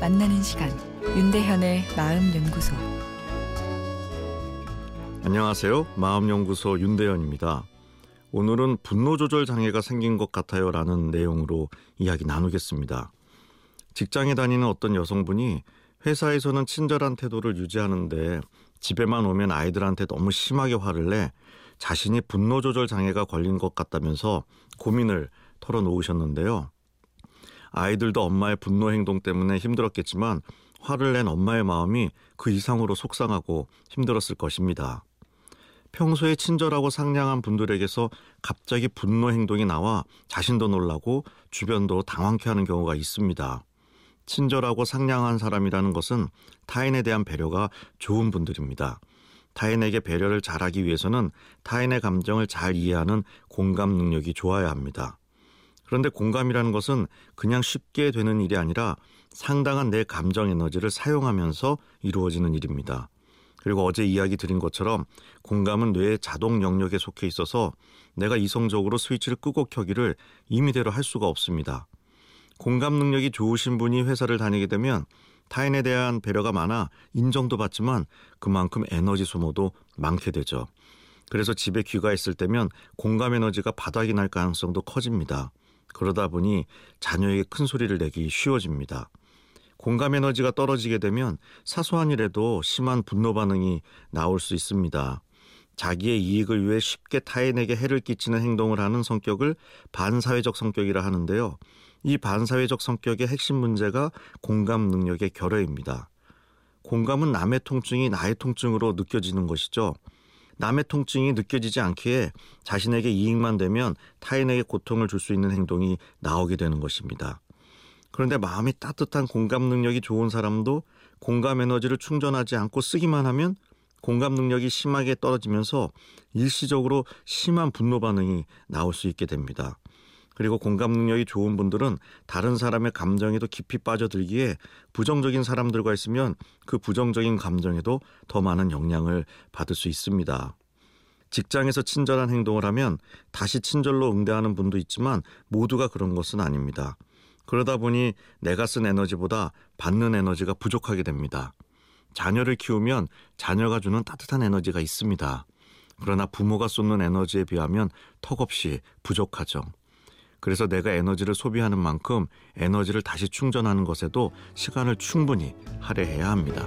만나는 시간 윤대현의 마음 연구소 안녕하세요. 마음 연구소 윤대현입니다. 오늘은 분노 조절 장애가 생긴 것 같아요라는 내용으로 이야기 나누겠습니다. 직장에 다니는 어떤 여성분이 회사에서는 친절한 태도를 유지하는데 집에만 오면 아이들한테 너무 심하게 화를 내 자신이 분노 조절 장애가 걸린 것 같다면서 고민을 털어놓으셨는데요. 아이들도 엄마의 분노 행동 때문에 힘들었겠지만 화를 낸 엄마의 마음이 그 이상으로 속상하고 힘들었을 것입니다. 평소에 친절하고 상냥한 분들에게서 갑자기 분노 행동이 나와 자신도 놀라고 주변도 당황케 하는 경우가 있습니다. 친절하고 상냥한 사람이라는 것은 타인에 대한 배려가 좋은 분들입니다. 타인에게 배려를 잘하기 위해서는 타인의 감정을 잘 이해하는 공감 능력이 좋아야 합니다. 그런데 공감이라는 것은 그냥 쉽게 되는 일이 아니라 상당한 내 감정 에너지를 사용하면서 이루어지는 일입니다. 그리고 어제 이야기 드린 것처럼 공감은 뇌의 자동 영역에 속해 있어서 내가 이성적으로 스위치를 끄고 켜기를 임의대로 할 수가 없습니다. 공감 능력이 좋으신 분이 회사를 다니게 되면 타인에 대한 배려가 많아 인정도 받지만 그만큼 에너지 소모도 많게 되죠. 그래서 집에 귀가했을 때면 공감 에너지가 바닥이 날 가능성도 커집니다. 그러다 보니 자녀에게 큰 소리를 내기 쉬워집니다. 공감 에너지가 떨어지게 되면 사소한 일에도 심한 분노 반응이 나올 수 있습니다. 자기의 이익을 위해 쉽게 타인에게 해를 끼치는 행동을 하는 성격을 반사회적 성격이라 하는데요. 이 반사회적 성격의 핵심 문제가 공감 능력의 결여입니다. 공감은 남의 통증이 나의 통증으로 느껴지는 것이죠. 남의 통증이 느껴지지 않기에 자신에게 이익만 되면 타인에게 고통을 줄 수 있는 행동이 나오게 되는 것입니다. 그런데 마음이 따뜻한 공감 능력이 좋은 사람도 공감 에너지를 충전하지 않고 쓰기만 하면 공감 능력이 심하게 떨어지면서 일시적으로 심한 분노 반응이 나올 수 있게 됩니다. 그리고 공감 능력이 좋은 분들은 다른 사람의 감정에도 깊이 빠져들기에 부정적인 사람들과 있으면 그 부정적인 감정에도 더 많은 영향을 받을 수 있습니다. 직장에서 친절한 행동을 하면 다시 친절로 응대하는 분도 있지만 모두가 그런 것은 아닙니다. 그러다 보니 내가 쓴 에너지보다 받는 에너지가 부족하게 됩니다. 자녀를 키우면 자녀가 주는 따뜻한 에너지가 있습니다. 그러나 부모가 쏟는 에너지에 비하면 턱없이 부족하죠. 그래서 내가 에너지를 소비하는 만큼 에너지를 다시 충전하는 것에도 시간을 충분히 할애해야 합니다.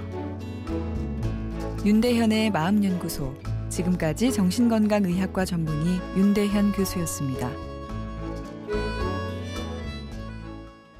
윤대현의 마음연구소 지금까지 정신건강의학과 전문의 윤대현 교수였습니다.